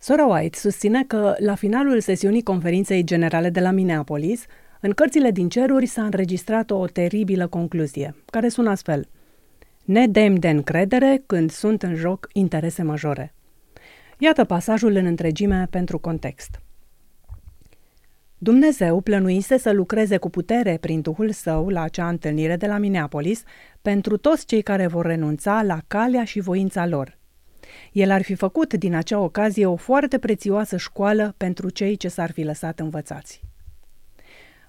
Sora White susține că, la finalul sesiunii conferinței generale de la Minneapolis, în cărțile din ceruri s-a înregistrat o teribilă concluzie, care sună astfel. Ne dem de încredere când sunt în joc interese majore. Iată pasajul în întregime pentru context. Dumnezeu plănuise să lucreze cu putere prin Duhul Său la acea întâlnire de la Minneapolis pentru toți cei care vor renunța la calea și voința lor. El ar fi făcut din acea ocazie o foarte prețioasă școală pentru cei ce s-ar fi lăsat învățați.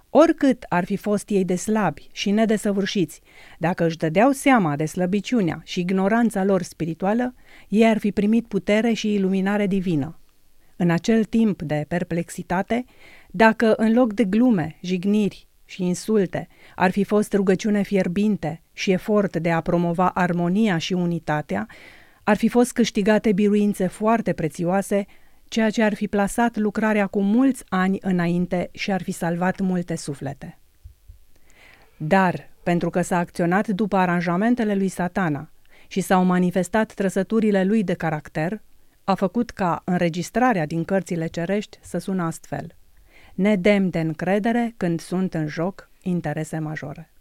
Oricât ar fi fost ei de slabi și nedesăvârșiți, dacă își dădeau seama de slăbiciunea și ignoranța lor spirituală, ei ar fi primit putere și iluminare divină. În acel timp de perplexitate, dacă în loc de glume, jigniri și insulte ar fi fost rugăciune fierbinte și efort de a promova armonia și unitatea, ar fi fost câștigate biruințe foarte prețioase, ceea ce ar fi plasat lucrarea cu mulți ani înainte și ar fi salvat multe suflete. Dar, pentru că s-a acționat după aranjamentele lui satana și s-au manifestat trăsăturile lui de caracter, a făcut ca înregistrarea din cărțile cerești să sună astfel. Ne dem de încredere când sunt în joc interese majore.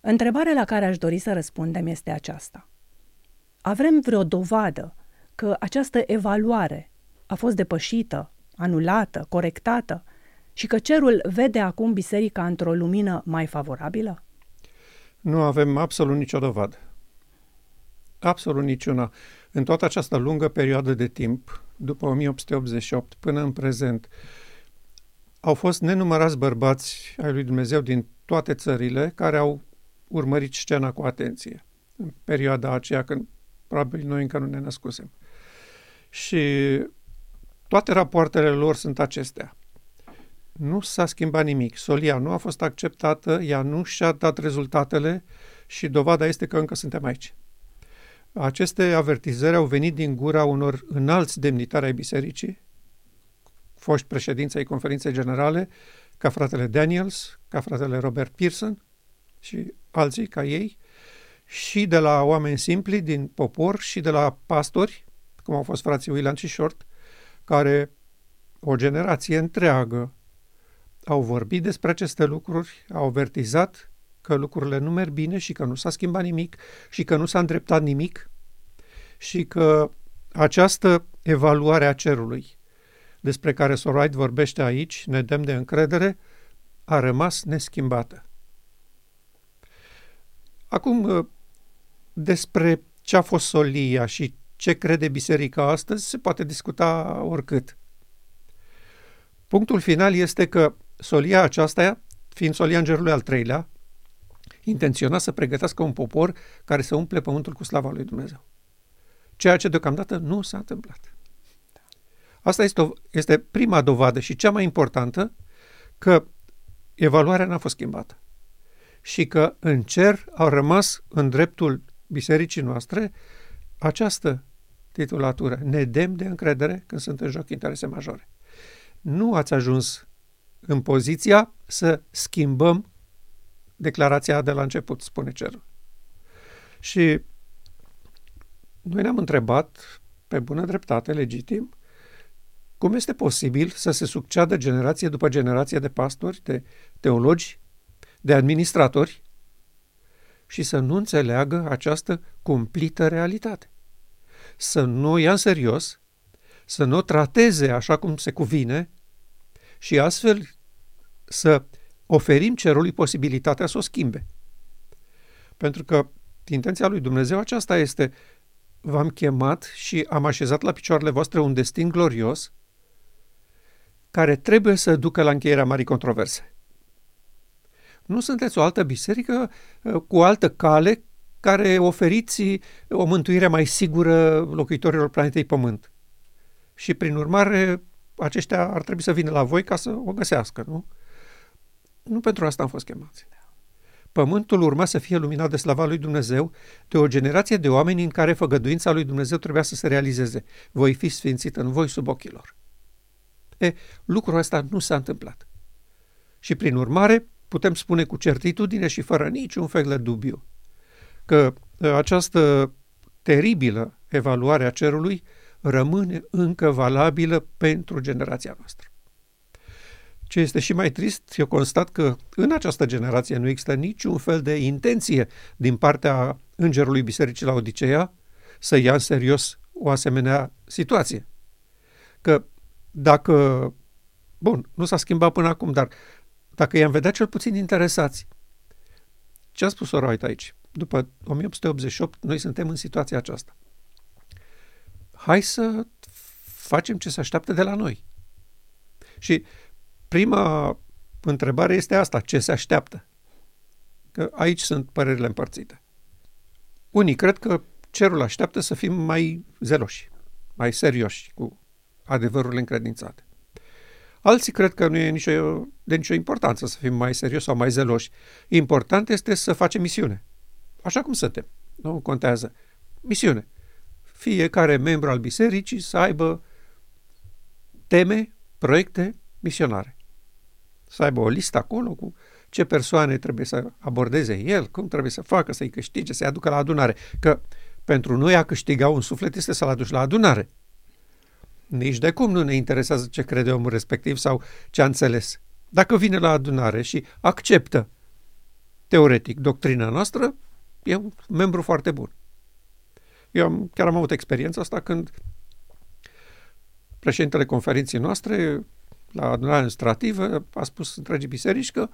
Întrebarea la care aș dori să răspundem este aceasta. Avem vreo dovadă că această evaluare a fost depășită, anulată, corectată și că cerul vede acum biserica într-o lumină mai favorabilă? Nu avem absolut nicio dovadă. Absolut niciuna. În toată această lungă perioadă de timp, după 1888 până în prezent, au fost nenumărați bărbați ai lui Dumnezeu din toate țările care au urmărit scena cu atenție în perioada aceea când probabil noi încă nu ne născusem. Și toate rapoartele lor sunt acestea. Nu s-a schimbat nimic. Solia nu a fost acceptată, ea nu și-a dat rezultatele și dovada este că încă suntem aici. Aceste avertizări au venit din gura unor înalți demnitari ai bisericii, foști președinți ai conferinței generale, ca fratele Daniels, ca fratele Robert Pearson și alții ca ei, și de la oameni simpli din popor și de la pastori, cum au fost frații William și Short, care o generație întreagă au vorbit despre aceste lucruri, au avertizat că lucrurile nu merg bine și că nu s-a schimbat nimic și că nu s-a îndreptat nimic și că această evaluare a cerului despre care Sorite vorbește aici, ne dăm de încredere, a rămas neschimbată. Acum, despre ce a fost solia și ce crede biserica astăzi se poate discuta oricât. Punctul final este că solia aceasta, fiind solia îngerului al treilea, intenționa să pregătească un popor care să umple pământul cu slava lui Dumnezeu. Ceea ce deocamdată nu s-a întâmplat. Asta este, o, este prima dovadă și cea mai importantă că evaluarea n-a fost schimbată și că în cer au rămas în dreptul bisericii noastre această titulatură. Ne dem de încredere când sunt în joc interese majore. Nu ați ajuns în poziția să schimbăm declarația de la început, spune cerul. Și noi ne-am întrebat, pe bună dreptate, legitim, cum este posibil să se succeadă generație după generație de pastori, de teologi, de administratori și să nu înțeleagă această cumplită realitate? Să nu o ia în serios, să nu o trateze așa cum se cuvine și astfel să oferim cerului posibilitatea să o schimbe. Pentru că intenția lui Dumnezeu aceasta este v-am chemat și am așezat la picioarele voastre un destin glorios care trebuie să ducă la încheierea marii controverse. Nu sunteți o altă biserică uh, cu o altă cale care oferiți o mântuire mai sigură locuitorilor planetei Pământ. Și prin urmare, aceștia ar trebui să vină la voi ca să o găsească, nu? Nu pentru asta am fost chemați. Pământul urma să fie luminat de slava lui Dumnezeu de o generație de oameni în care făgăduința lui Dumnezeu trebuia să se realizeze. Voi fi sfințit în voi sub ochii lor. E, lucrul ăsta nu s-a întâmplat. Și prin urmare, putem spune cu certitudine și fără niciun fel de dubiu că această teribilă evaluare a cerului rămâne încă valabilă pentru generația noastră. Ce este și mai trist, eu constat că în această generație nu există niciun fel de intenție din partea îngerului Bisericii la Odiseea să ia în serios o asemenea situație. Că dacă, bun, nu s-a schimbat până acum, dar dacă i-am vedea cel puțin interesați, ce a spus Oroit aici? După 1888, noi suntem în situația aceasta. Hai să facem ce se așteaptă de la noi. Și prima întrebare este asta, ce se așteaptă? Că aici sunt părerile împărțite. Unii cred că cerul așteaptă să fim mai zeloși, mai serioși cu adevărurile încredințate. Alții cred că nu e nicio, de nicio importanță să fim mai serioși sau mai zeloși. Important este să facem misiune. Așa cum suntem. Nu contează. Misiune. Fiecare membru al bisericii să aibă teme, proiecte misionare. Să aibă o listă acolo cu ce persoane trebuie să abordeze el, cum trebuie să facă, să-i câștige, să-i aducă la adunare. Că pentru noi a câștiga un suflet este să-l aduci la adunare. Nici de cum nu ne interesează ce crede omul respectiv sau ce a înțeles. Dacă vine la adunare și acceptă teoretic doctrina noastră, e un membru foarte bun. Eu am, chiar am avut experiența asta când președintele conferinței noastre, la adunarea administrativă, a spus întregii biserici că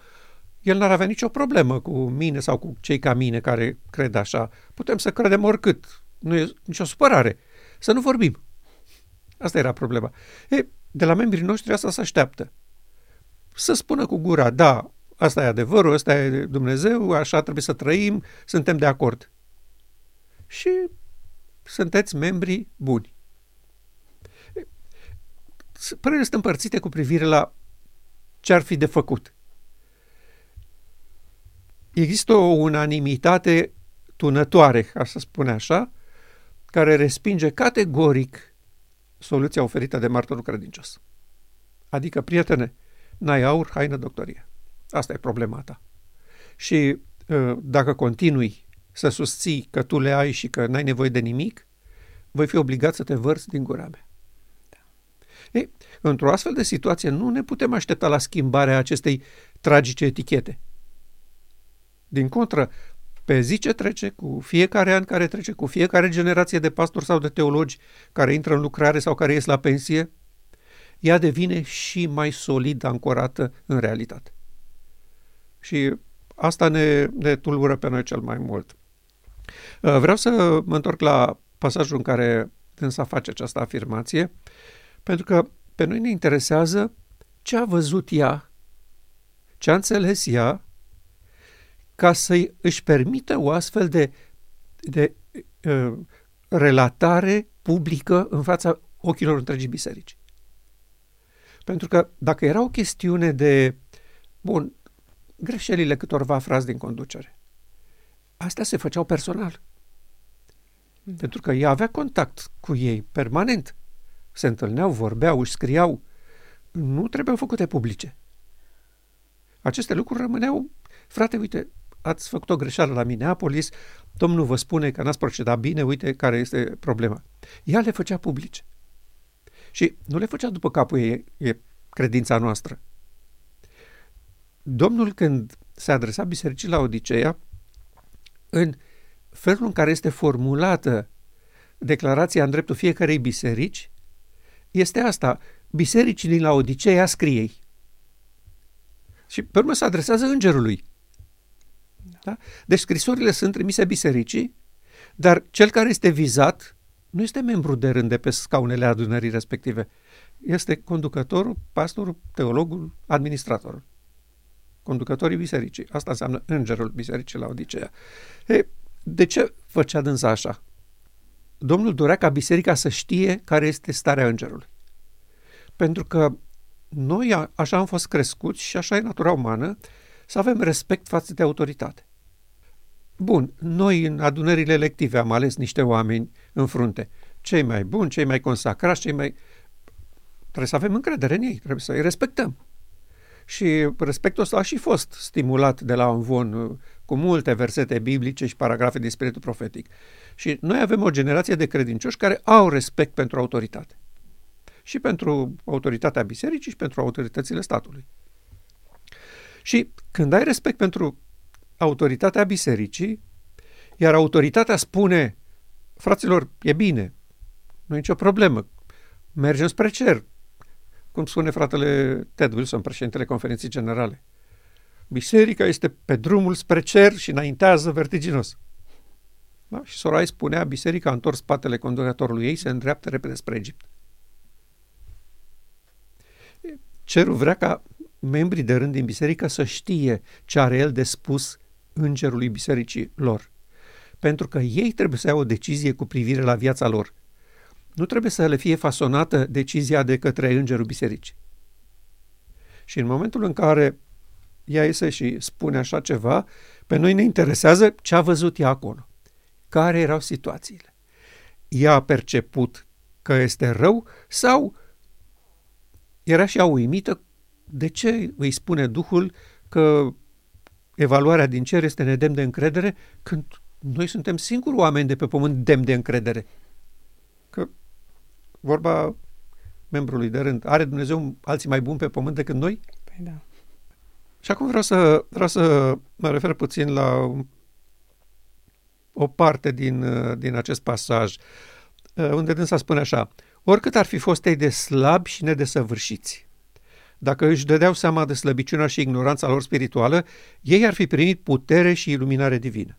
el n-ar avea nicio problemă cu mine sau cu cei ca mine care cred așa. Putem să credem oricât. Nu e nicio supărare. Să nu vorbim. Asta era problema. E, de la membrii noștri asta se așteaptă. Să spună cu gura, da, asta e adevărul, asta e Dumnezeu, așa trebuie să trăim, suntem de acord. Și sunteți membri buni. Părerile sunt împărțite cu privire la ce ar fi de făcut. Există o unanimitate tunătoare, ca să spun așa, care respinge categoric soluția oferită de martorul credincios. Adică, prietene, n-ai aur, haină doctorie. Asta e problema ta. Și ă, dacă continui să susții că tu le ai și că n-ai nevoie de nimic, voi fi obligat să te vărți din gura mea. Da. Ei, într-o astfel de situație nu ne putem aștepta la schimbarea acestei tragice etichete. Din contră, pe zi ce trece, cu fiecare an care trece, cu fiecare generație de pastori sau de teologi care intră în lucrare sau care ies la pensie, ea devine și mai solid ancorată în realitate. Și asta ne, ne tulbură pe noi cel mai mult. Uh, vreau să mă întorc la pasajul în care dânsa face această afirmație, pentru că pe noi ne interesează ce a văzut ea, ce a înțeles ea ca să își permită o astfel de, de uh, relatare publică în fața ochilor întregii biserici. Pentru că dacă era o chestiune de, bun, greșelile câtorva frați din conducere, astea se făceau personal. Mm. Pentru că ea avea contact cu ei permanent. Se întâlneau, vorbeau, își scriau. Nu trebuiau făcute publice. Aceste lucruri rămâneau, frate, uite, ați făcut o greșeală la Minneapolis, domnul vă spune că n-ați procedat bine, uite care este problema. Ea le făcea publice. Și nu le făcea după capul ei, e credința noastră. Domnul când se adresa bisericii la Odiseea, în felul în care este formulată declarația în dreptul fiecarei biserici, este asta, bisericii din la Odiseea scriei. Și pe urmă se adresează îngerului. Da? Deci scrisorile sunt trimise bisericii, dar cel care este vizat nu este membru de rând de pe scaunele adunării respective. Este conducătorul, pastorul, teologul, administratorul. Conducătorii bisericii. Asta înseamnă îngerul bisericii la Odiseea. E, de ce făcea dânsa așa? Domnul dorea ca biserica să știe care este starea îngerului. Pentru că noi așa am fost crescuți și așa e natura umană, să avem respect față de autoritate. Bun, noi în adunările elective am ales niște oameni în frunte. Cei mai buni, cei mai consacrați, cei mai... Trebuie să avem încredere în ei, trebuie să îi respectăm. Și respectul ăsta a și fost stimulat de la un von uh, cu multe versete biblice și paragrafe din spiritul profetic. Și noi avem o generație de credincioși care au respect pentru autoritate. Și pentru autoritatea bisericii și pentru autoritățile statului. Și când ai respect pentru autoritatea bisericii, iar autoritatea spune, fraților, e bine, nu e nicio problemă, mergem spre cer, cum spune fratele Ted Wilson, președintele conferinței generale. Biserica este pe drumul spre cer și înaintează vertiginos. Da? Și Sorai spunea, biserica a întors spatele conducătorului ei, se îndreaptă repede spre Egipt. Cerul vrea ca membrii de rând din biserică să știe ce are el de spus îngerului bisericii lor. Pentru că ei trebuie să iau o decizie cu privire la viața lor. Nu trebuie să le fie fasonată decizia de către îngerul bisericii. Și în momentul în care ea iese și spune așa ceva, pe noi ne interesează ce a văzut ea acolo. Care erau situațiile. Ea a perceput că este rău sau era și ea uimită de ce îi spune Duhul că evaluarea din cer este nedemn de încredere când noi suntem singuri oameni de pe pământ demn de încredere. Că vorba membrului de rând, are Dumnezeu alții mai buni pe pământ decât noi? Păi da. Și acum vreau să, vreau să mă refer puțin la o parte din, din acest pasaj, unde dânsa spune așa, oricât ar fi fost ei de slabi și nedesăvârșiți, dacă își dădeau seama de slăbiciunea și ignoranța lor spirituală, ei ar fi primit putere și iluminare divină.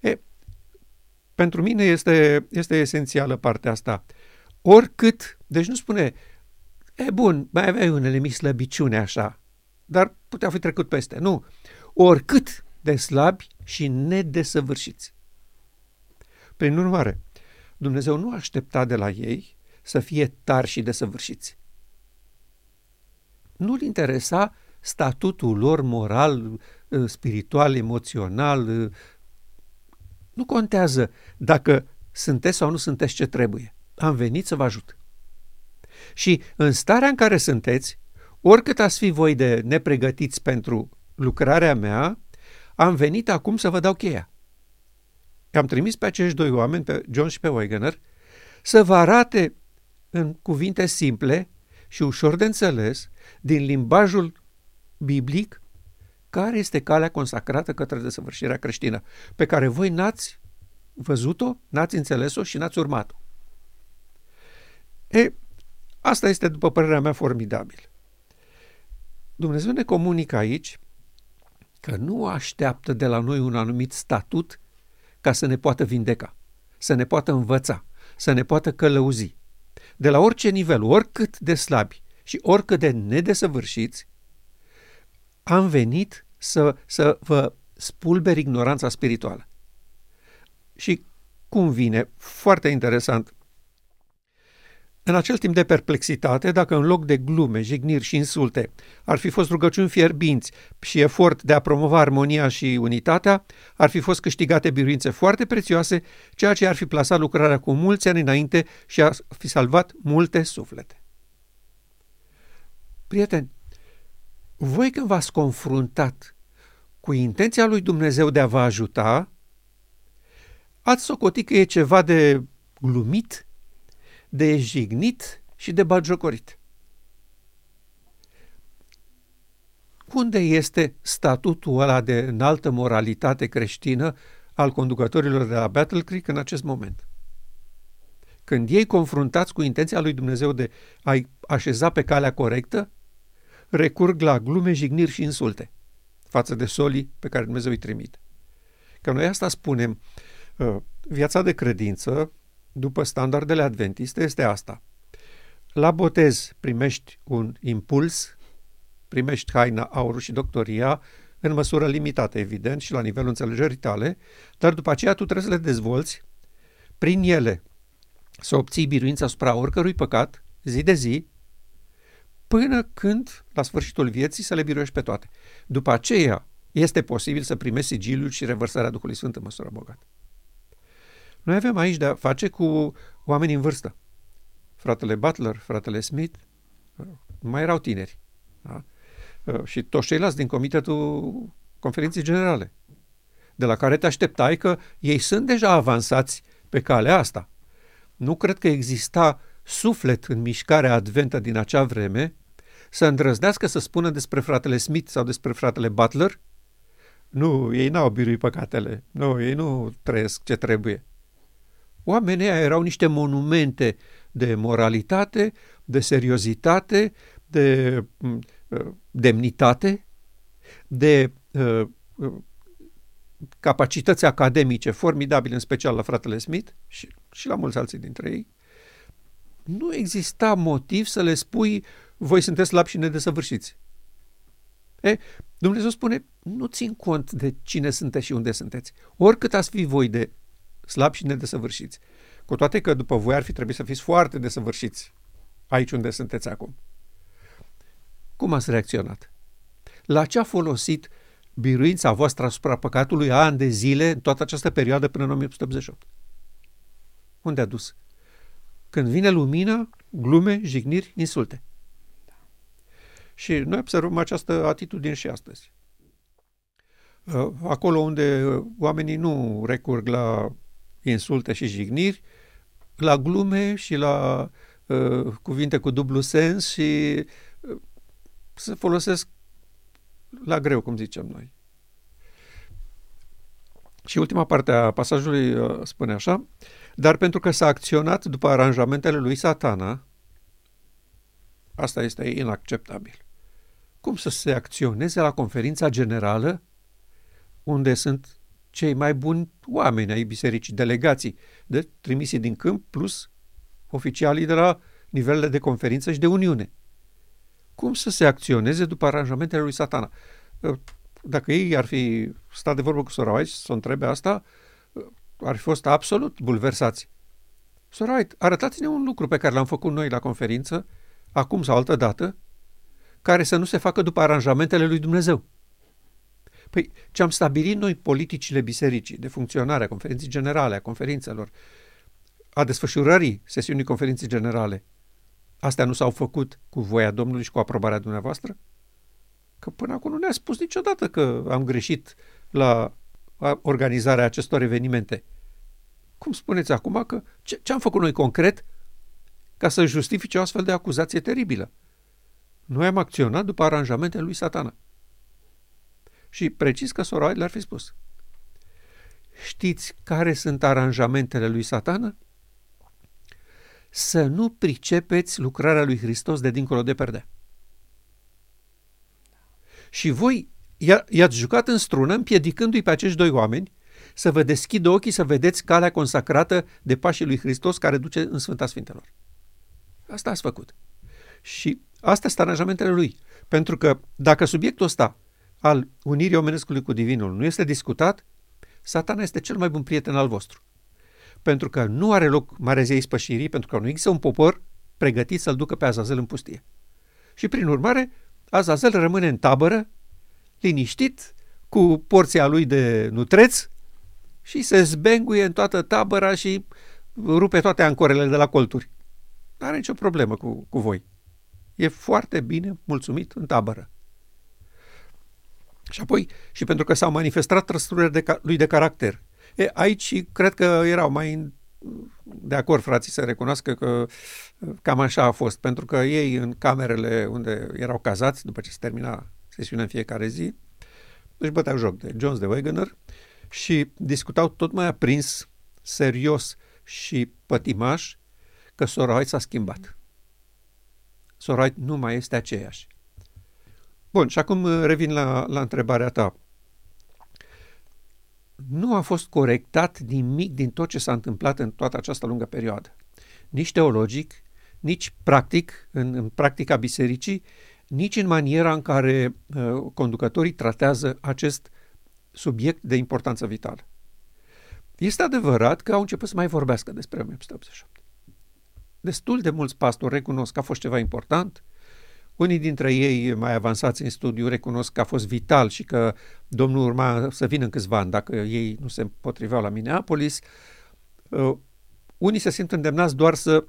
E, pentru mine este, este esențială partea asta. Oricât, deci nu spune, e bun, mai aveai unele mici slăbiciune așa, dar putea fi trecut peste. Nu. Oricât de slabi și nedesăvârșiți. Prin urmare, Dumnezeu nu aștepta de la ei să fie tari și desăvârșiți nu-l interesa statutul lor moral, uh, spiritual, emoțional. Uh, nu contează dacă sunteți sau nu sunteți ce trebuie. Am venit să vă ajut. Și în starea în care sunteți, oricât ați fi voi de nepregătiți pentru lucrarea mea, am venit acum să vă dau cheia. Am trimis pe acești doi oameni, pe John și pe Wegener, să vă arate în cuvinte simple și ușor de înțeles, din limbajul biblic, care este calea consacrată către desăvârșirea creștină, pe care voi n-ați văzut-o, n-ați înțeles-o și n-ați urmat-o. E, asta este, după părerea mea, formidabil. Dumnezeu ne comunică aici că nu așteaptă de la noi un anumit statut ca să ne poată vindeca, să ne poată învăța, să ne poată călăuzi de la orice nivel, oricât de slabi și oricât de nedesăvârșiți, am venit să, să vă spulber ignoranța spirituală. Și cum vine? Foarte interesant. În acel timp de perplexitate, dacă în loc de glume, jigniri și insulte ar fi fost rugăciuni fierbinți și efort de a promova armonia și unitatea, ar fi fost câștigate biruințe foarte prețioase, ceea ce ar fi plasat lucrarea cu mulți ani înainte și ar fi salvat multe suflete. Prieteni, voi când v-ați confruntat cu intenția lui Dumnezeu de a vă ajuta, ați socotit că e ceva de glumit, de jignit și de bagiocorit. Unde este statutul ăla de înaltă moralitate creștină al conducătorilor de la Battle Creek în acest moment? Când ei confruntați cu intenția lui Dumnezeu de a-i așeza pe calea corectă, recurg la glume, jigniri și insulte față de solii pe care Dumnezeu îi trimite. Că noi asta spunem, uh, viața de credință după standardele adventiste este asta. La botez primești un impuls, primești haina, aurul și doctoria, în măsură limitată, evident, și la nivelul înțelegerii tale, dar după aceea tu trebuie să le dezvolți prin ele, să obții biruința asupra oricărui păcat, zi de zi, până când, la sfârșitul vieții, să le biruiești pe toate. După aceea, este posibil să primești sigiliul și revărsarea Duhului Sfânt în măsură bogată. Noi avem aici de a face cu oameni în vârstă. Fratele Butler, fratele Smith, mai erau tineri. Da? Și toți ceilalți din comitetul conferinței generale. de la care te așteptai că ei sunt deja avansați pe calea asta. Nu cred că exista suflet în mișcarea adventă din acea vreme să îndrăznească să spună despre fratele Smith sau despre fratele Butler? Nu, ei n-au biruit păcatele. Nu, ei nu trăiesc ce trebuie. Oamenii erau niște monumente de moralitate, de seriozitate, de uh, demnitate, de uh, uh, capacități academice formidabile, în special la fratele Smith și, și la mulți alții dintre ei, nu exista motiv să le spui voi sunteți slabi și nedesăvârșiți. E, Dumnezeu spune, nu țin cont de cine sunteți și unde sunteți. Oricât ați fi voi de slabi și nedesăvârșiți. Cu toate că după voi ar fi trebuit să fiți foarte desăvârșiți aici unde sunteți acum. Cum ați reacționat? La ce a folosit biruința voastră asupra păcatului ani de zile în toată această perioadă până în 1888? Unde a dus? Când vine lumina, glume, jigniri, insulte. Și noi observăm această atitudine și astăzi. Uh, acolo unde oamenii nu recurg la insulte și jigniri, la glume și la uh, cuvinte cu dublu sens și uh, se folosesc la greu, cum zicem noi. Și ultima parte a pasajului uh, spune așa, dar pentru că s-a acționat după aranjamentele lui satana, asta este inacceptabil. Cum să se acționeze la conferința generală unde sunt cei mai buni oameni ai bisericii, delegații de trimisii din câmp, plus oficialii de la nivelele de conferință și de uniune. Cum să se acționeze după aranjamentele lui satana? Dacă ei ar fi stat de vorbă cu sora White să o întrebe asta, ar fi fost absolut bulversați. Sora White, arătați-ne un lucru pe care l-am făcut noi la conferință, acum sau altă dată, care să nu se facă după aranjamentele lui Dumnezeu. Păi ce am stabilit noi politicile bisericii de funcționare a conferinței generale, a conferințelor, a desfășurării sesiunii conferinței generale, astea nu s-au făcut cu voia Domnului și cu aprobarea dumneavoastră? Că până acum nu ne-a spus niciodată că am greșit la organizarea acestor evenimente. Cum spuneți acum că ce, ce am făcut noi concret ca să justifice o astfel de acuzație teribilă? Noi am acționat după aranjamentele lui satana. Și precis că sora le-ar fi spus. Știți care sunt aranjamentele lui satană? Să nu pricepeți lucrarea lui Hristos de dincolo de perdea. Și voi i-ați jucat în strună, împiedicându-i pe acești doi oameni să vă deschidă ochii să vedeți calea consacrată de pașii lui Hristos care duce în Sfânta Sfintelor. Asta ați făcut. Și astea sunt aranjamentele lui. Pentru că dacă subiectul ăsta al unirii omenescului cu divinul nu este discutat, satana este cel mai bun prieten al vostru. Pentru că nu are loc marezia ispășirii, pentru că nu există un popor pregătit să-l ducă pe Azazel în pustie. Și prin urmare, Azazel rămâne în tabără, liniștit, cu porția lui de nutreț și se zbenguie în toată tabăra și rupe toate ancorele de la colturi. Nu are nicio problemă cu, cu voi. E foarte bine mulțumit în tabără. Și apoi, și pentru că s-au manifestat trăsturări de ca- lui de caracter. E, aici cred că erau mai de acord frații să recunoască că cam așa a fost, pentru că ei în camerele unde erau cazați, după ce se termina sesiunea în fiecare zi, își băteau joc de Jones de Wegener și discutau tot mai aprins, serios și pătimaș că sora s-a schimbat. Sora nu mai este aceeași. Bun, și acum uh, revin la, la întrebarea ta. Nu a fost corectat nimic din tot ce s-a întâmplat în toată această lungă perioadă. Nici teologic, nici practic, în, în practica bisericii, nici în maniera în care uh, conducătorii tratează acest subiect de importanță vitală. Este adevărat că au început să mai vorbească despre 1888. Destul de mulți pastori recunosc că a fost ceva important, unii dintre ei mai avansați în studiu recunosc că a fost vital și că Domnul urma să vină în câțiva ani dacă ei nu se potriveau la Minneapolis. Uh, unii se simt îndemnați doar să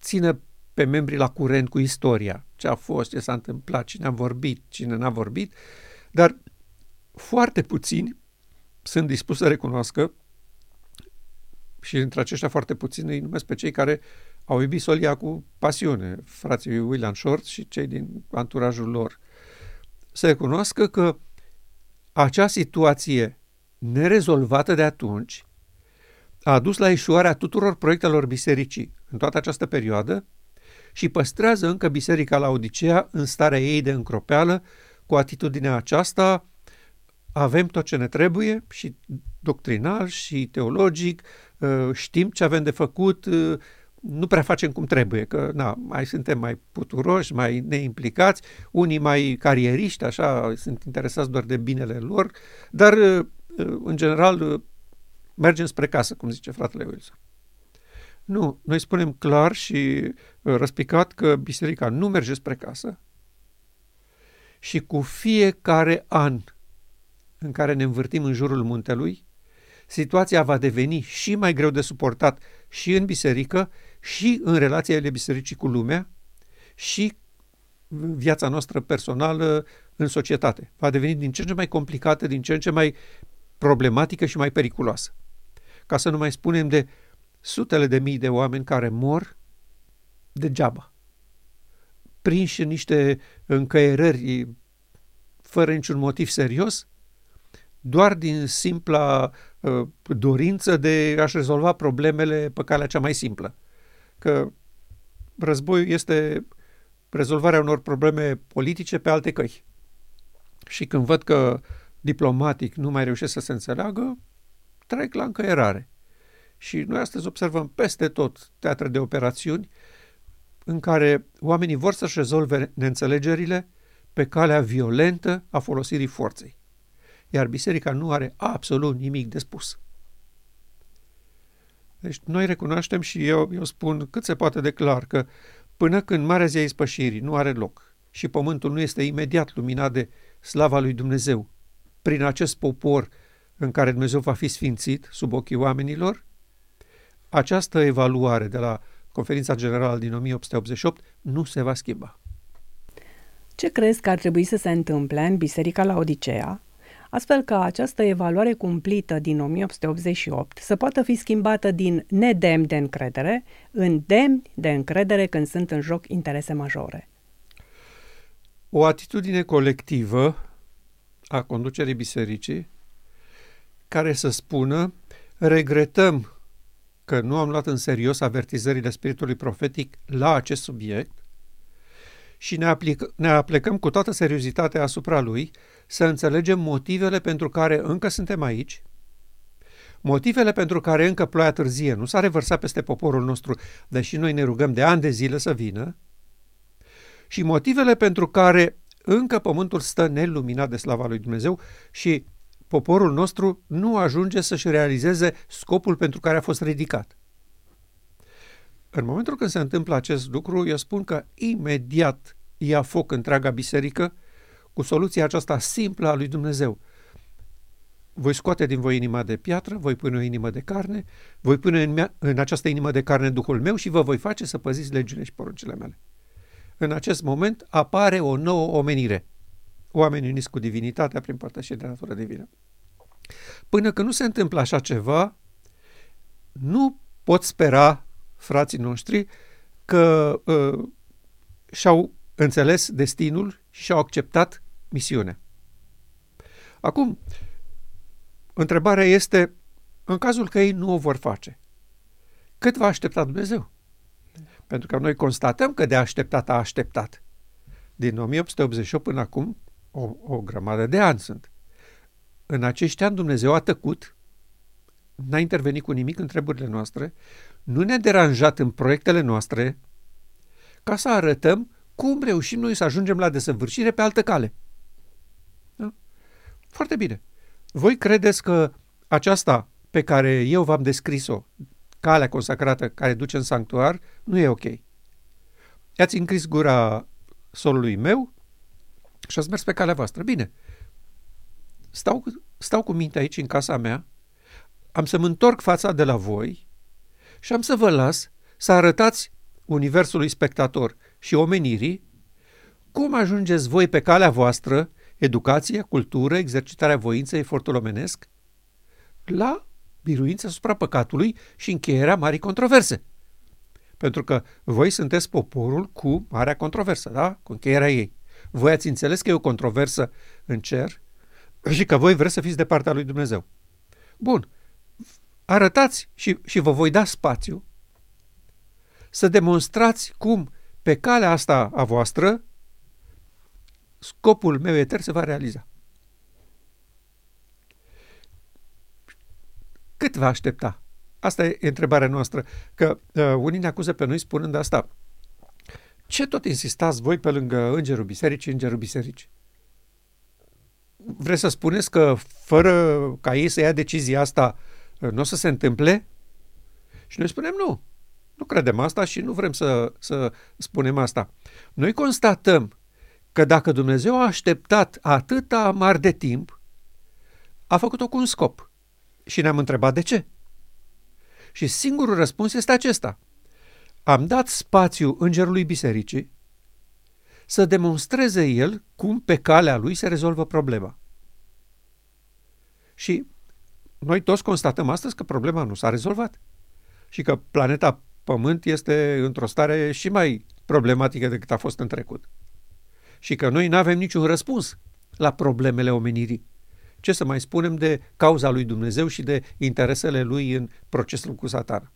țină pe membrii la curent cu istoria, ce a fost, ce s-a întâmplat, cine a vorbit, cine n-a vorbit, dar foarte puțini sunt dispuși să recunoască și între aceștia foarte puțini îi numesc pe cei care au iubit solia cu pasiune, frații William Short și cei din anturajul lor. Să recunoască că acea situație nerezolvată de atunci a dus la ieșuarea tuturor proiectelor bisericii în toată această perioadă și păstrează încă biserica la Odisea în starea ei de încropeală, cu atitudinea aceasta avem tot ce ne trebuie și doctrinal și teologic, uh, știm ce avem de făcut, uh, nu prea facem cum trebuie, că na, mai suntem mai puturoși, mai neimplicați, unii mai carieriști, așa, sunt interesați doar de binele lor, dar uh, în general mergem spre casă, cum zice fratele Wilson. Nu, noi spunem clar și răspicat că biserica nu merge spre casă și cu fiecare an în care ne învârtim în jurul muntelui, situația va deveni și mai greu de suportat și în biserică, și în relațiile bisericii cu lumea, și viața noastră personală în societate. Va deveni din ce în ce mai complicată, din ce în ce mai problematică și mai periculoasă. Ca să nu mai spunem de sutele de mii de oameni care mor degeaba, prinși în niște încăierări fără niciun motiv serios, doar din simpla uh, dorință de a-și rezolva problemele pe calea cea mai simplă. Că războiul este rezolvarea unor probleme politice pe alte căi. Și când văd că diplomatic nu mai reușesc să se înțeleagă, trec la încăierare. Și noi astăzi observăm peste tot teatre de operațiuni în care oamenii vor să-și rezolve neînțelegerile pe calea violentă a folosirii forței iar biserica nu are absolut nimic de spus. Deci noi recunoaștem și eu, eu spun cât se poate de clar că până când Marea Zi a Ispășirii nu are loc și pământul nu este imediat luminat de slava lui Dumnezeu prin acest popor în care Dumnezeu va fi sfințit sub ochii oamenilor, această evaluare de la Conferința Generală din 1888 nu se va schimba. Ce crezi că ar trebui să se întâmple în Biserica la Odisea astfel ca această evaluare cumplită din 1888 să poată fi schimbată din nedemn de încredere în demn de încredere când sunt în joc interese majore. O atitudine colectivă a conducerii bisericii care să spună regretăm că nu am luat în serios avertizările spiritului profetic la acest subiect și ne, aplic- ne aplicăm cu toată seriozitatea asupra lui să înțelegem motivele pentru care încă suntem aici, motivele pentru care încă ploaia târzie nu s-a revărsat peste poporul nostru, deși noi ne rugăm de ani de zile să vină, și motivele pentru care încă pământul stă neluminat de slava lui Dumnezeu și poporul nostru nu ajunge să-și realizeze scopul pentru care a fost ridicat. În momentul când se întâmplă acest lucru, eu spun că imediat ia foc întreaga biserică cu soluția aceasta simplă a lui Dumnezeu. Voi scoate din voi inima de piatră, voi pune o inimă de carne, voi pune în, mea, în această inimă de carne Duhul meu și vă voi face să păziți legile și poruncile mele. În acest moment apare o nouă omenire. Oamenii uniți cu divinitatea prin părtășie de natură divină. Până când nu se întâmplă așa ceva, nu pot spera frații noștri că uh, și-au înțeles destinul și și-au acceptat misiunea. Acum, întrebarea este, în cazul că ei nu o vor face, cât va aștepta Dumnezeu? Pentru că noi constatăm că de așteptat a așteptat. Din 1888 până acum, o, o grămadă de ani sunt. În acești ani Dumnezeu a tăcut, n-a intervenit cu nimic în treburile noastre, nu ne-a deranjat în proiectele noastre, ca să arătăm cum reușim noi să ajungem la desăvârșire pe altă cale. Da? Foarte bine. Voi credeți că aceasta pe care eu v-am descris-o, calea consacrată care duce în sanctuar, nu e ok. I-ați încris gura solului meu și ați mers pe calea voastră. Bine. Stau, stau cu minte aici în casa mea, am să mă întorc fața de la voi și am să vă las să arătați universului spectator și omenirii cum ajungeți voi pe calea voastră educație, cultură, exercitarea voinței, efortul omenesc, la biruința asupra păcatului și încheierea marii controverse. Pentru că voi sunteți poporul cu marea controversă, da? Cu încheierea ei. Voi ați înțeles că e o controversă în cer și că voi vreți să fiți de partea lui Dumnezeu. Bun. Arătați și, și vă voi da spațiu să demonstrați cum pe calea asta a voastră scopul meu etern se va realiza. Cât va aștepta? Asta e întrebarea noastră, că uh, unii ne acuză pe noi spunând asta. Ce tot insistați voi pe lângă îngerul bisericii, îngerul bisericii? Vreți să spuneți că fără ca ei să ia decizia asta uh, nu o să se întâmple? Și noi spunem nu. Nu credem asta și nu vrem să, să spunem asta. Noi constatăm că dacă Dumnezeu a așteptat atâta mari de timp, a făcut-o cu un scop. Și ne-am întrebat de ce. Și singurul răspuns este acesta. Am dat spațiu îngerului bisericii să demonstreze el cum pe calea lui se rezolvă problema. Și noi toți constatăm astăzi că problema nu s-a rezolvat și că planeta Pământ este într-o stare și mai problematică decât a fost în trecut. Și că noi nu avem niciun răspuns la problemele omenirii. Ce să mai spunem de cauza lui Dumnezeu și de interesele lui în procesul cu satana.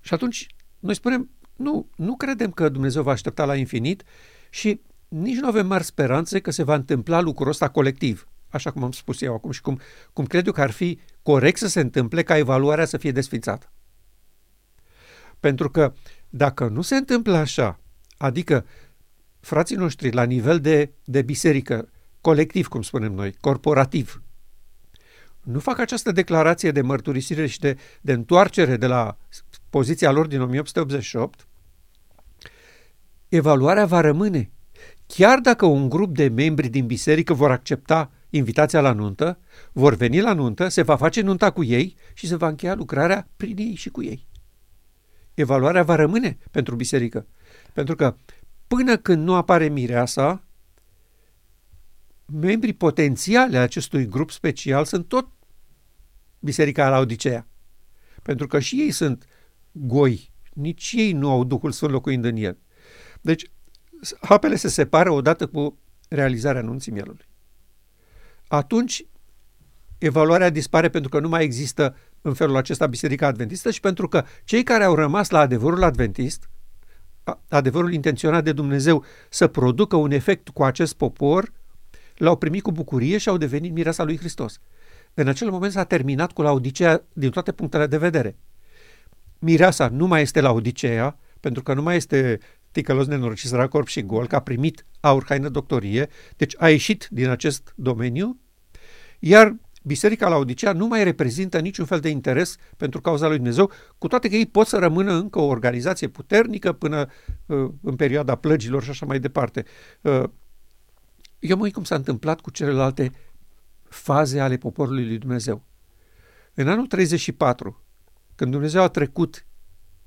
Și atunci noi spunem, nu, nu credem că Dumnezeu va aștepta la infinit și nici nu avem mari speranțe că se va întâmpla lucrul ăsta colectiv, așa cum am spus eu acum și cum, cum cred eu că ar fi corect să se întâmple ca evaluarea să fie desfințată. Pentru că dacă nu se întâmplă așa, adică frații noștri la nivel de, de biserică, colectiv, cum spunem noi, corporativ, nu fac această declarație de mărturisire și de, de întoarcere de la poziția lor din 1888, evaluarea va rămâne. Chiar dacă un grup de membri din biserică vor accepta invitația la nuntă, vor veni la nuntă, se va face nunta cu ei și se va încheia lucrarea prin ei și cu ei evaluarea va rămâne pentru biserică. Pentru că până când nu apare mireasa, membrii potențiale acestui grup special sunt tot biserica la Odiceea. Pentru că și ei sunt goi, nici ei nu au Duhul Sfânt locuind în el. Deci, apele se separă odată cu realizarea anunții mielului. Atunci, evaluarea dispare pentru că nu mai există în felul acesta Biserica Adventistă și pentru că cei care au rămas la adevărul adventist, adevărul intenționat de Dumnezeu să producă un efect cu acest popor, l-au primit cu bucurie și au devenit mireasa lui Hristos. În acel moment s-a terminat cu Laodicea din toate punctele de vedere. Mireasa nu mai este Laodicea, pentru că nu mai este ticălos nenorocit, corp și gol, că a primit aur, haină, doctorie, deci a ieșit din acest domeniu, iar Biserica la Odisea nu mai reprezintă niciun fel de interes pentru cauza lui Dumnezeu, cu toate că ei pot să rămână încă o organizație puternică până uh, în perioada plăgilor și așa mai departe. Uh, eu mă uit cum s-a întâmplat cu celelalte faze ale poporului lui Dumnezeu. În anul 34, când Dumnezeu a trecut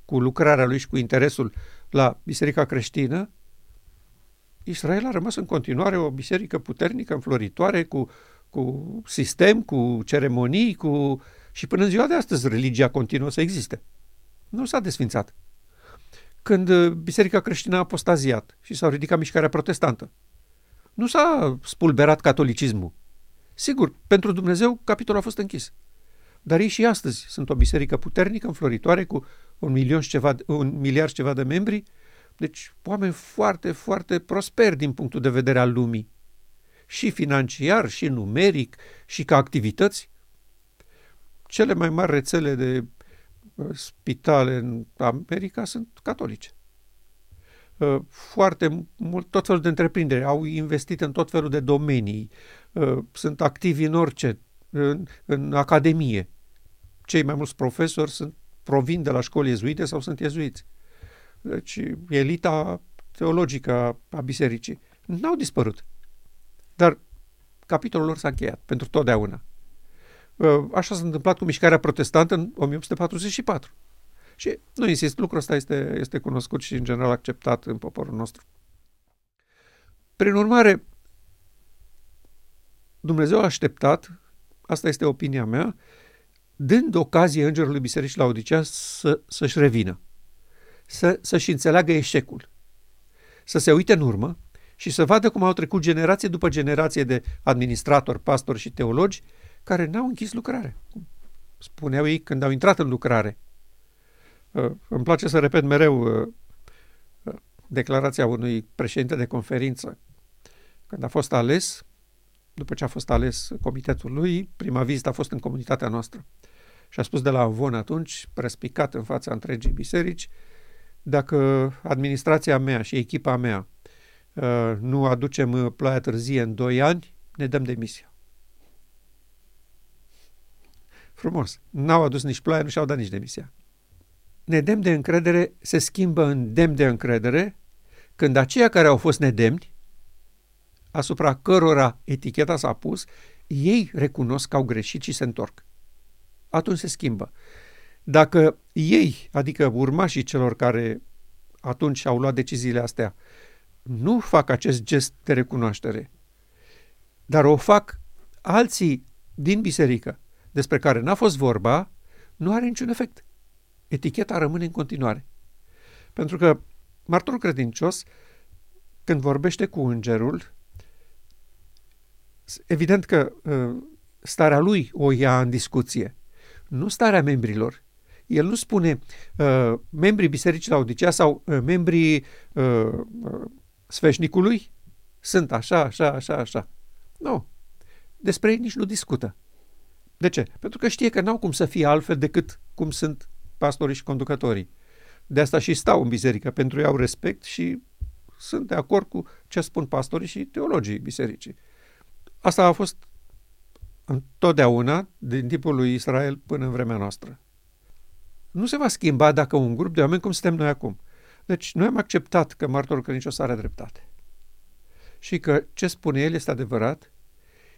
cu lucrarea lui și cu interesul la biserica creștină, Israel a rămas în continuare o biserică puternică, înfloritoare, cu cu sistem, cu ceremonii, cu... și până în ziua de astăzi religia continuă să existe. Nu s-a desfințat. Când uh, Biserica creștină a apostaziat și s-a ridicat mișcarea protestantă, nu s-a spulberat catolicismul. Sigur, pentru Dumnezeu capitolul a fost închis. Dar ei și astăzi sunt o biserică puternică, înfloritoare, cu un, milion și ceva, un miliard și ceva de membri, deci oameni foarte, foarte prosperi din punctul de vedere al lumii și financiar, și numeric, și ca activități. Cele mai mari rețele de uh, spitale în America sunt catolice. Uh, foarte mult, tot felul de întreprinderi au investit în tot felul de domenii, uh, sunt activi în orice, în, în academie. Cei mai mulți profesori sunt, provin de la școli ezuite sau sunt ezuiți. Deci elita teologică a bisericii n-au dispărut. Dar capitolul lor s-a încheiat pentru totdeauna. Uh, așa s-a întâmplat cu mișcarea protestantă în 1844. Și nu insist, lucrul ăsta este, este cunoscut și în general acceptat în poporul nostru. Prin urmare, Dumnezeu a așteptat, asta este opinia mea, dând ocazie îngerului bisericii la Odisea să, să-și revină, să, să-și înțeleagă eșecul, să se uite în urmă și să vadă cum au trecut generație după generație de administratori, pastori și teologi care n-au închis lucrare. Spuneau ei când au intrat în lucrare. Uh, îmi place să repet mereu uh, uh, declarația unui președinte de conferință. Când a fost ales, după ce a fost ales comitetul lui, prima vizită a fost în comunitatea noastră. Și a spus de la Avon atunci, prespicat în fața întregii biserici, dacă administrația mea și echipa mea nu aducem ploaia târzie în 2 ani, ne dăm demisia. Frumos. N-au adus nici ploaie, nu și-au dat nici demisia. Nedemn de încredere se schimbă în demn de încredere când aceia care au fost nedemni, asupra cărora eticheta s-a pus, ei recunosc că au greșit și se întorc. Atunci se schimbă. Dacă ei, adică urmașii celor care atunci au luat deciziile astea, nu fac acest gest de recunoaștere, dar o fac alții din biserică, despre care n-a fost vorba, nu are niciun efect. Eticheta rămâne în continuare. Pentru că martorul credincios, când vorbește cu îngerul, evident că uh, starea lui o ia în discuție, nu starea membrilor. El nu spune uh, membrii Bisericii la Odisea sau uh, membrii uh, uh, sfeșnicului sunt așa, așa, așa, așa. Nu. Despre ei nici nu discută. De ce? Pentru că știe că n-au cum să fie altfel decât cum sunt pastorii și conducătorii. De asta și stau în biserică, pentru ei au respect și sunt de acord cu ce spun pastorii și teologii bisericii. Asta a fost întotdeauna din tipul lui Israel până în vremea noastră. Nu se va schimba dacă un grup de oameni cum suntem noi acum. Deci noi am acceptat că martorul credincios are dreptate și că ce spune el este adevărat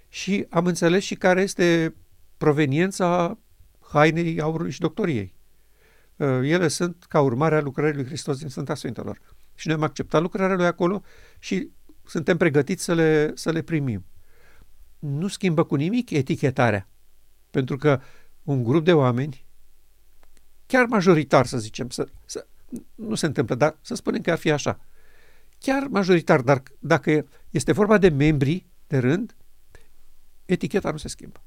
și am înțeles și care este proveniența hainei aurului și doctoriei. Uh, ele sunt ca urmare a lucrării lui Hristos din Sfânta Sfintelor. Și noi am acceptat lucrarea lui acolo și suntem pregătiți să le, să le primim. Nu schimbă cu nimic etichetarea. Pentru că un grup de oameni, chiar majoritar să zicem, să, să, nu se întâmplă, dar să spunem că ar fi așa, chiar majoritar, dar dacă este vorba de membri de rând, eticheta nu se schimbă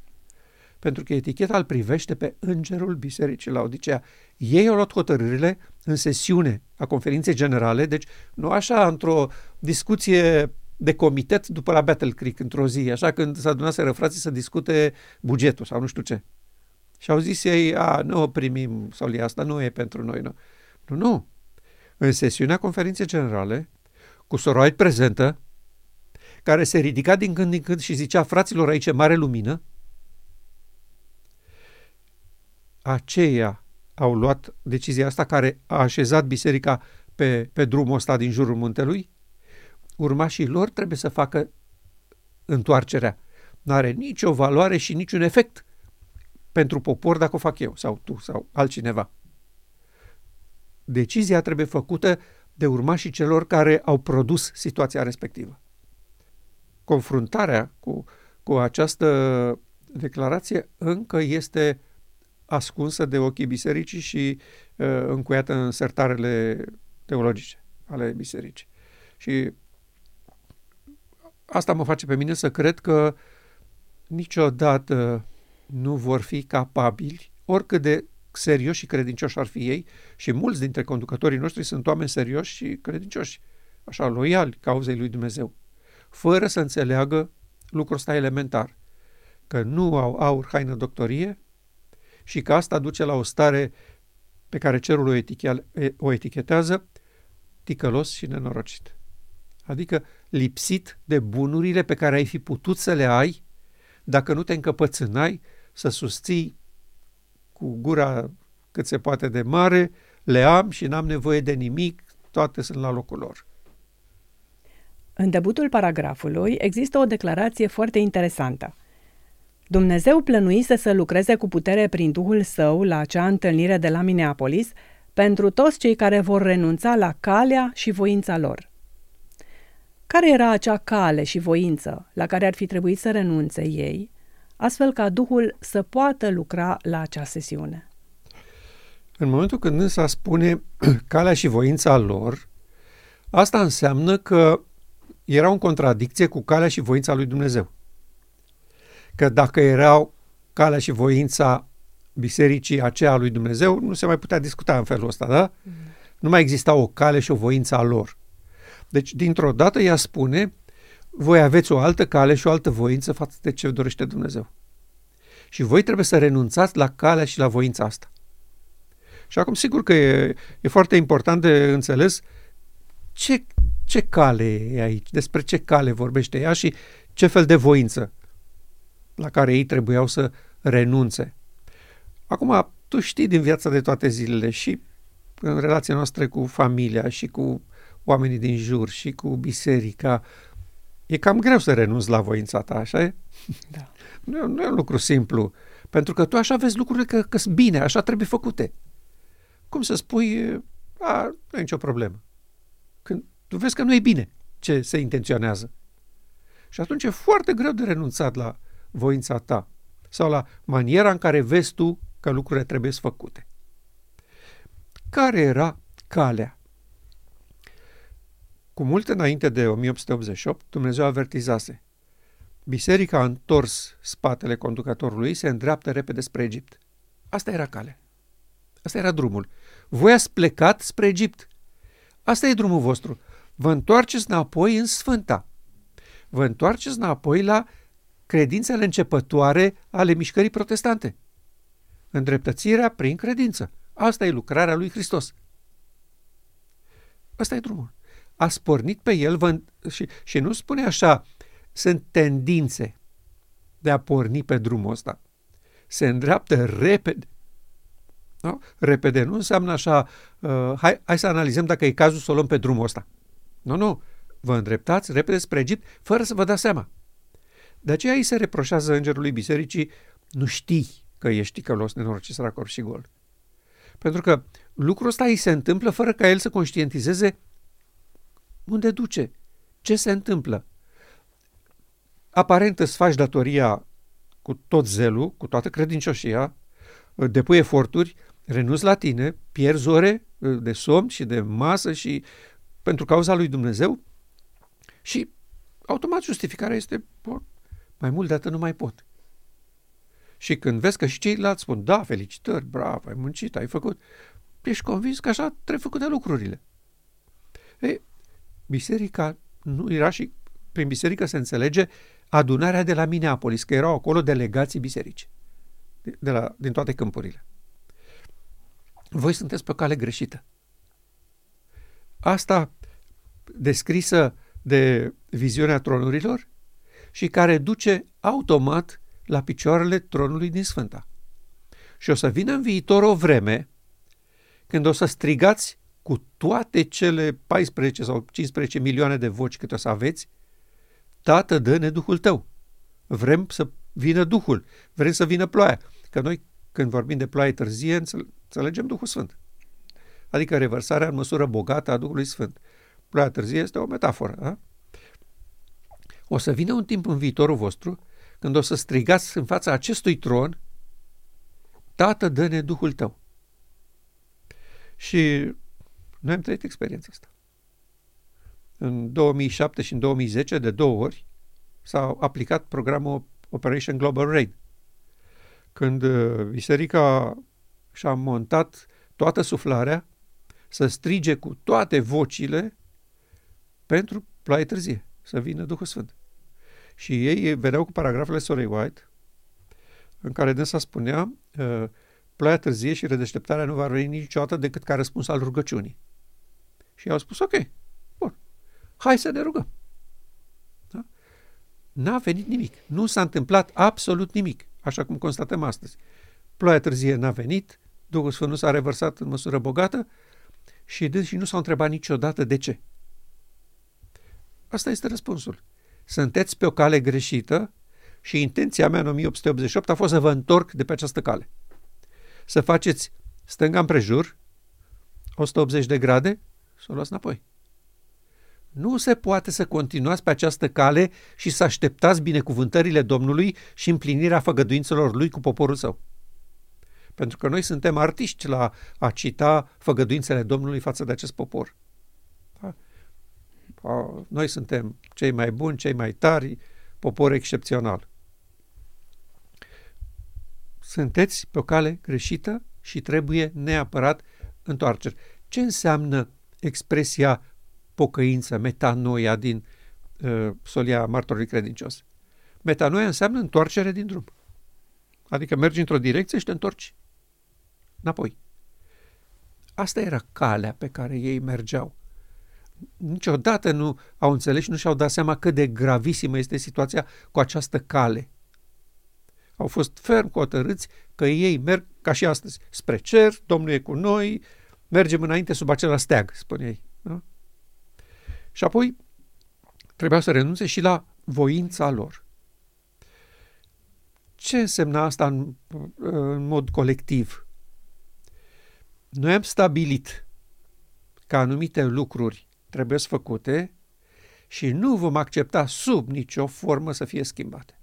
pentru că eticheta îl privește pe îngerul Bisericii la Odisea. Ei au luat hotărârile în sesiune a conferinței generale, deci nu așa într-o discuție de comitet după la Battle Creek într-o zi, așa când s-a adunat frații să discute bugetul sau nu știu ce. Și au zis ei, a, nu o primim solia asta, nu e pentru noi. Nu, nu. nu. În sesiunea conferinței generale, cu soroait prezentă, care se ridica din când în când și zicea, fraților, aici e mare lumină, aceia au luat decizia asta care a așezat biserica pe, pe drumul ăsta din jurul muntelui, urmașii lor trebuie să facă întoarcerea. Nu are nicio valoare și niciun efect pentru popor dacă o fac eu sau tu sau altcineva. Decizia trebuie făcută de urmașii celor care au produs situația respectivă. Confruntarea cu, cu această declarație încă este ascunsă de ochii bisericii și uh, încuiată în sertarele teologice ale bisericii. Și asta mă face pe mine să cred că niciodată nu vor fi capabili, oricât de serioși și credincioși ar fi ei, și mulți dintre conducătorii noștri sunt oameni serioși și credincioși, așa, loiali cauzei lui Dumnezeu, fără să înțeleagă lucrul ăsta elementar, că nu au aur, haină, doctorie, și că asta duce la o stare pe care cerul o, etiche- o etichetează ticălos și nenorocit. Adică lipsit de bunurile pe care ai fi putut să le ai dacă nu te încăpățânai să susții cu gura cât se poate de mare, le am și n-am nevoie de nimic, toate sunt la locul lor. În debutul paragrafului există o declarație foarte interesantă. Dumnezeu plănuise să lucreze cu putere prin Duhul Său la acea întâlnire de la Minneapolis pentru toți cei care vor renunța la calea și voința lor. Care era acea cale și voință la care ar fi trebuit să renunțe ei, astfel ca Duhul să poată lucra la acea sesiune? În momentul când însă spune calea și voința lor, asta înseamnă că erau în contradicție cu calea și voința lui Dumnezeu. Că dacă erau calea și voința bisericii aceea lui Dumnezeu, nu se mai putea discuta în felul ăsta, da? Mm. Nu mai exista o cale și o voință a lor. Deci, dintr-o dată, ea spune, voi aveți o altă cale și o altă voință față de ce dorește Dumnezeu. Și voi trebuie să renunțați la calea și la voința asta. Și acum, sigur că e, e foarte important de înțeles ce, ce cale e aici, despre ce cale vorbește ea și ce fel de voință la care ei trebuiau să renunțe. Acum, tu știi din viața de toate zilele și în relația noastră cu familia și cu oamenii din jur și cu biserica, e cam greu să renunți la voința ta, așa e? Da. Nu, e, nu e un lucru simplu, pentru că tu așa vezi lucrurile că, că sunt bine, așa trebuie făcute. Cum să spui, a, nu e nicio problemă. Când tu vezi că nu e bine ce se intenționează. Și atunci e foarte greu de renunțat la voința ta sau la maniera în care vezi tu că lucrurile trebuie făcute. Care era calea? Cu mult înainte de 1888, Dumnezeu avertizase. Biserica a întors spatele conducătorului, se îndreaptă repede spre Egipt. Asta era calea. Asta era drumul. Voi ați plecat spre Egipt. Asta e drumul vostru. Vă întoarceți înapoi în Sfânta. Vă întoarceți înapoi la credințele începătoare ale mișcării protestante. Îndreptățirea prin credință. Asta e lucrarea lui Hristos. Asta e drumul. A spornit pe el vă, și, și nu spune așa, sunt tendințe de a porni pe drumul ăsta. Se îndreaptă repede. Nu? Repede nu înseamnă așa, uh, hai, hai să analizăm dacă e cazul să o luăm pe drumul ăsta. Nu, nu. Vă îndreptați repede spre Egipt fără să vă dați seama. De aceea îi se reproșează îngerului bisericii, nu știi că ești călos, nenorocit, săracor și gol. Pentru că lucrul ăsta îi se întâmplă fără ca el să conștientizeze unde duce, ce se întâmplă. Aparent îți faci datoria cu tot zelul, cu toată credincioșia, depui eforturi, renunți la tine, pierzi ore de somn și de masă și pentru cauza lui Dumnezeu și automat justificarea este mai mult de atât nu mai pot. Și când vezi că și ceilalți spun, da, felicitări, bravo, ai muncit, ai făcut, ești convins că așa trebuie făcute lucrurile. E, biserica nu era și prin biserică se înțelege adunarea de la Minneapolis, că erau acolo delegații biserici de la, din toate câmpurile. Voi sunteți pe cale greșită. Asta descrisă de viziunea tronurilor și care duce automat la picioarele tronului din Sfânta. Și o să vină în viitor o vreme când o să strigați cu toate cele 14 sau 15 milioane de voci cât o să aveți, Tată, dă-ne Duhul tău. Vrem să vină Duhul, vrem să vină ploaia. Că noi, când vorbim de ploaie târzie, înțelegem Duhul Sfânt. Adică revărsarea în măsură bogată a Duhului Sfânt. Ploaia târzie este o metaforă. Da? O să vină un timp în viitorul vostru când o să strigați în fața acestui tron, Tată, dă-ne Duhul tău. Și noi am trăit experiența asta. În 2007 și în 2010, de două ori, s-a aplicat programul Operation Global Rain. Când uh, biserica și-a montat toată suflarea să strige cu toate vocile pentru ploaie târzie, să vină Duhul Sfânt. Și ei veneau cu paragrafele Sorei White, în care dânsa spunea uh, ploaia târzie și redeșteptarea nu va veni niciodată decât ca răspuns al rugăciunii. Și au spus, ok, bun, hai să ne rugăm. Da? N-a venit nimic. Nu s-a întâmplat absolut nimic, așa cum constatăm astăzi. Ploaia târzie n-a venit, Duhul Sfânt nu s-a revărsat în măsură bogată și dânsii nu s-au întrebat niciodată de ce. Asta este răspunsul sunteți pe o cale greșită și intenția mea în 1888 a fost să vă întorc de pe această cale. Să faceți stânga împrejur, 180 de grade, să o luați înapoi. Nu se poate să continuați pe această cale și să așteptați binecuvântările Domnului și împlinirea făgăduințelor Lui cu poporul său. Pentru că noi suntem artiști la a cita făgăduințele Domnului față de acest popor. Da? Noi suntem cei mai buni, cei mai tari, popor excepțional. Sunteți pe o cale greșită și trebuie neapărat întoarcere. Ce înseamnă expresia pocăință, metanoia din uh, solia martorului credincios? Metanoia înseamnă întoarcere din drum. Adică mergi într-o direcție și te întorci înapoi. Asta era calea pe care ei mergeau. Niciodată nu au înțeles și nu și-au dat seama cât de gravisimă este situația cu această cale. Au fost ferm hotărâți că ei merg ca și astăzi, spre cer, Domnul e cu noi, mergem înainte sub acela steag, spune ei. Da? Și apoi trebuia să renunțe și la voința lor. Ce însemna asta în, în mod colectiv? Noi am stabilit că anumite lucruri trebuie să făcute și nu vom accepta sub nicio formă să fie schimbate.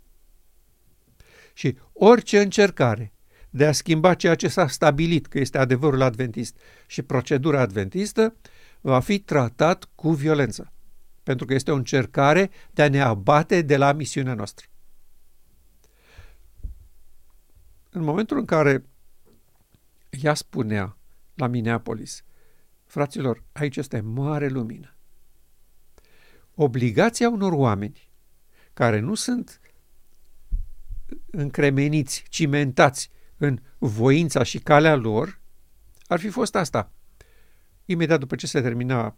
Și orice încercare de a schimba ceea ce s-a stabilit că este adevărul adventist și procedura adventistă va fi tratat cu violență, pentru că este o încercare de a ne abate de la misiunea noastră. În momentul în care ea spunea la Minneapolis, fraților, aici este mare lumină. Obligația unor oameni care nu sunt încremeniți, cimentați în voința și calea lor, ar fi fost asta. Imediat după ce se termina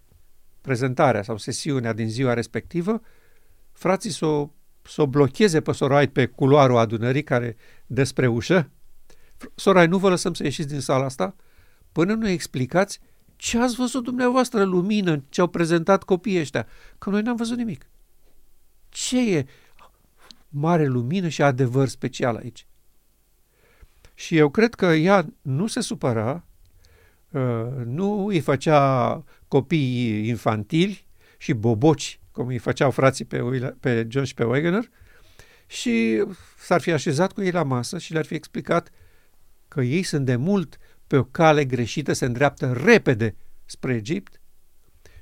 prezentarea sau sesiunea din ziua respectivă, frații să o, s-o blocheze pe Sorai pe culoarul adunării care despre ușă. Sorai, nu vă lăsăm să ieșiți din sala asta până nu explicați ce ați văzut dumneavoastră lumină, ce au prezentat copiii ăștia, că noi n-am văzut nimic. Ce e mare lumină și adevăr special aici? Și eu cred că ea nu se supăra, uh, nu îi făcea copii infantili și boboci, cum îi făceau frații pe, pe John și pe Wegener, și s-ar fi așezat cu ei la masă și le-ar fi explicat că ei sunt de mult pe o cale greșită, se îndreaptă repede spre Egipt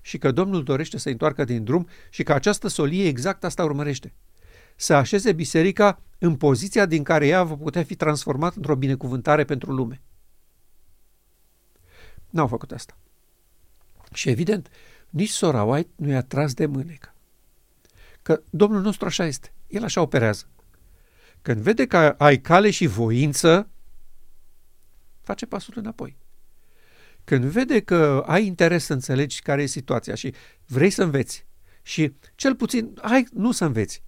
și că Domnul dorește să întoarcă din drum și că această solie exact asta urmărește. Să așeze biserica în poziția din care ea va putea fi transformată într-o binecuvântare pentru lume. N-au făcut asta. Și evident, nici sora White nu i-a tras de mânecă. Că Domnul nostru așa este. El așa operează. Când vede că ai cale și voință, face pasul înapoi. Când vede că ai interes să înțelegi care e situația și vrei să înveți și cel puțin, hai, nu să înveți,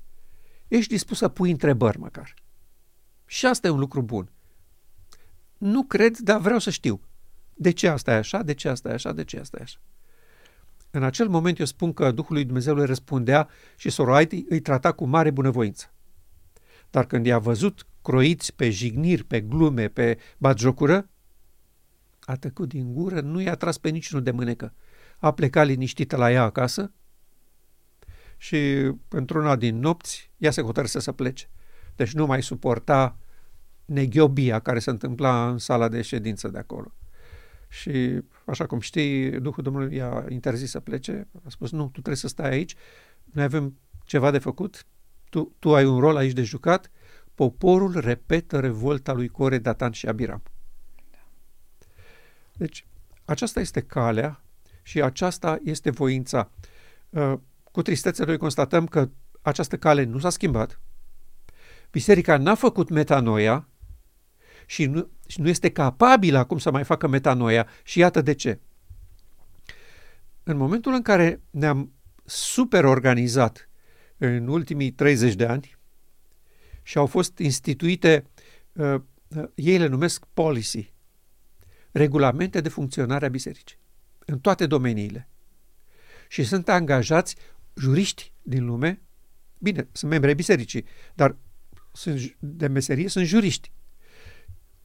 ești dispus să pui întrebări măcar. Și asta e un lucru bun. Nu cred, dar vreau să știu. De ce asta e așa? De ce asta e așa? De ce asta e așa? În acel moment eu spun că Duhul lui Dumnezeu le răspundea și Soroaiti îi trata cu mare bunăvoință. Dar când i-a văzut croiți pe jigniri, pe glume, pe batjocură, a tăcut din gură, nu i-a tras pe niciunul de mânecă. A plecat liniștită la ea acasă și într-una din nopți ea se hotărâse să plece. Deci nu mai suporta neghiobia care se întâmpla în sala de ședință de acolo. Și, așa cum știi, Duhul Domnului i-a interzis să plece. A spus, nu, tu trebuie să stai aici, noi avem ceva de făcut, tu, tu ai un rol aici de jucat, poporul repetă revolta lui Core, Datan și Abiram. Deci, aceasta este calea și aceasta este voința. Uh, cu tristețe noi constatăm că această cale nu s-a schimbat, biserica n-a făcut metanoia și nu, și nu este capabilă acum să mai facă metanoia și iată de ce. În momentul în care ne-am superorganizat în ultimii 30 de ani și au fost instituite, uh, uh, ei le numesc policy, regulamente de funcționare a bisericii, în toate domeniile. Și sunt angajați juriști din lume, bine, sunt membri ai bisericii, dar sunt de meserie sunt juriști,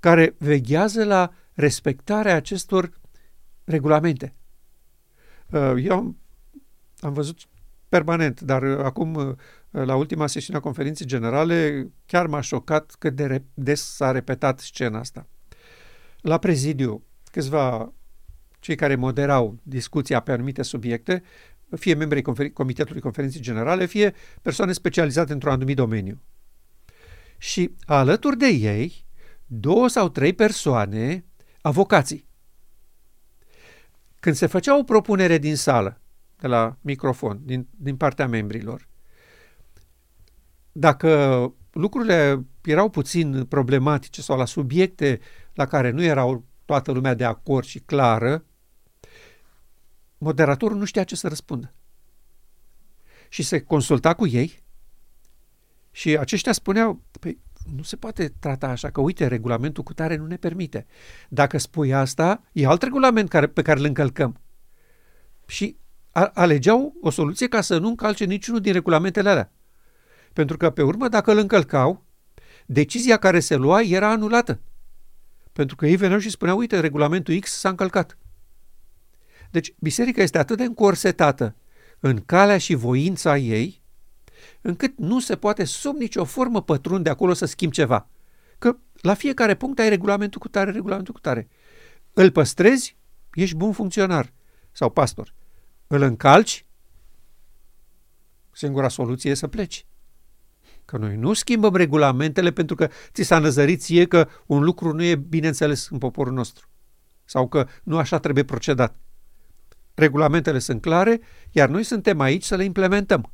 care veghează la respectarea acestor regulamente. Uh, eu am am văzut permanent, dar uh, acum, uh, la ultima sesiune a conferinței generale, chiar m-a șocat cât de des s-a repetat scena asta. La prezidiu, câțiva cei care moderau discuția pe anumite subiecte, fie membrii conferi- Comitetului Conferinței Generale, fie persoane specializate într-un anumit domeniu. Și alături de ei, două sau trei persoane, avocații. Când se făcea o propunere din sală, de la microfon, din, din partea membrilor, dacă lucrurile erau puțin problematice sau la subiecte la care nu erau toată lumea de acord și clară, moderatorul nu știa ce să răspundă. Și se consulta cu ei și aceștia spuneau, păi, nu se poate trata așa, că uite, regulamentul cu tare nu ne permite. Dacă spui asta, e alt regulament care, pe care îl încălcăm. Și a, alegeau o soluție ca să nu încalce niciunul din regulamentele alea. Pentru că, pe urmă, dacă îl încălcau, decizia care se lua era anulată. Pentru că ei veneau și spuneau, uite, regulamentul X s-a încălcat. Deci, biserica este atât de încorsetată în calea și voința ei, încât nu se poate sub nicio formă pătrunde acolo să schimbi ceva. Că la fiecare punct ai regulamentul cu tare, regulamentul cu tare. Îl păstrezi, ești bun funcționar sau pastor. Îl încalci, singura soluție e să pleci. Că noi nu schimbăm regulamentele pentru că ți s-a năzărit ție că un lucru nu e bineînțeles în poporul nostru. Sau că nu așa trebuie procedat. Regulamentele sunt clare, iar noi suntem aici să le implementăm.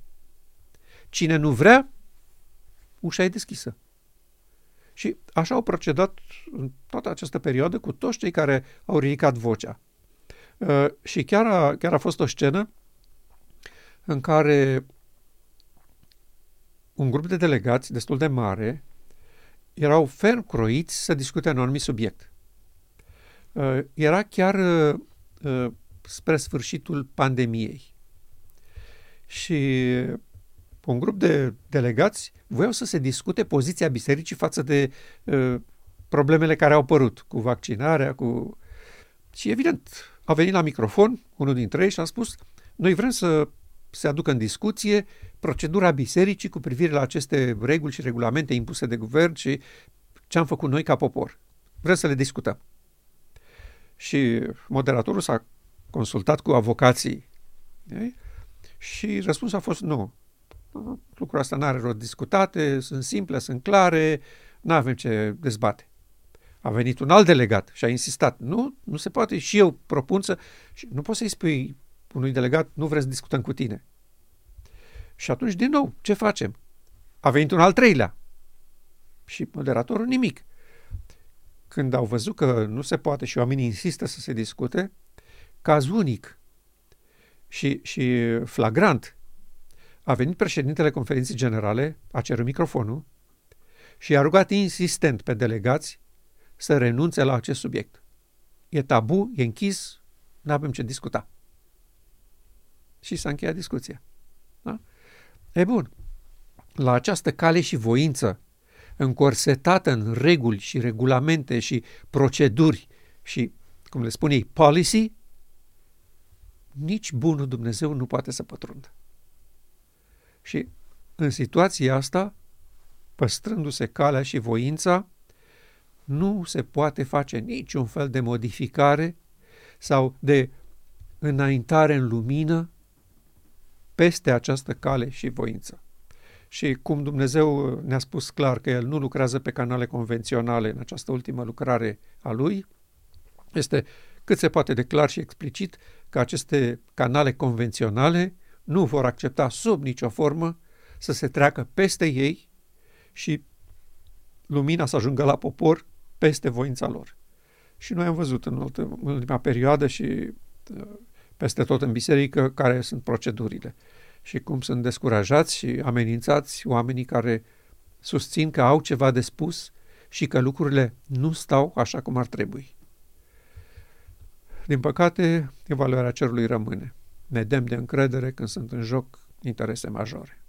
Cine nu vrea, ușa e deschisă. Și așa au procedat în toată această perioadă cu toți cei care au ridicat vocea. Uh, și chiar a, chiar a fost o scenă în care un grup de delegați destul de mare erau ferm croiți să discute un anumit subiect. Uh, era chiar uh, spre sfârșitul pandemiei. Și un grup de delegați voiau să se discute poziția bisericii față de uh, problemele care au apărut cu vaccinarea, cu... Și evident, a venit la microfon unul dintre ei și a spus noi vrem să se aducă în discuție procedura bisericii cu privire la aceste reguli și regulamente impuse de guvern și ce am făcut noi ca popor. Vrem să le discutăm. Și moderatorul s-a consultat cu avocații ei? și răspunsul a fost nu. Lucrul asta nu are rost discutate, sunt simple, sunt clare, nu avem ce dezbate. A venit un alt delegat și a insistat. Nu, nu se poate. Și eu propun să... Și nu poți să-i spui unui delegat, nu vreți să discutăm cu tine. Și atunci, din nou, ce facem? A venit un al treilea. Și moderatorul nimic. Când au văzut că nu se poate și oamenii insistă să se discute, caz unic și, și flagrant, a venit președintele conferinței generale, a cerut microfonul și a rugat insistent pe delegați să renunțe la acest subiect. E tabu, e închis, nu avem ce discuta. Și s-a încheiat discuția. Da? E bun. La această cale și voință, încorsetată în reguli și regulamente și proceduri și, cum le spune ei, policy, nici bunul Dumnezeu nu poate să pătrundă. Și în situația asta, păstrându-se calea și voința, nu se poate face niciun fel de modificare sau de înaintare în lumină peste această cale și voință. Și cum Dumnezeu ne-a spus clar că El nu lucrează pe canale convenționale în această ultimă lucrare a Lui, este cât se poate de clar și explicit că aceste canale convenționale nu vor accepta sub nicio formă să se treacă peste ei și lumina să ajungă la popor peste voința lor. Și noi am văzut în ultima perioadă și uh, peste tot în biserică care sunt procedurile și cum sunt descurajați și amenințați oamenii care susțin că au ceva de spus și că lucrurile nu stau așa cum ar trebui. Din păcate, evaluarea cerului rămâne. Ne dem de încredere când sunt în joc interese majore.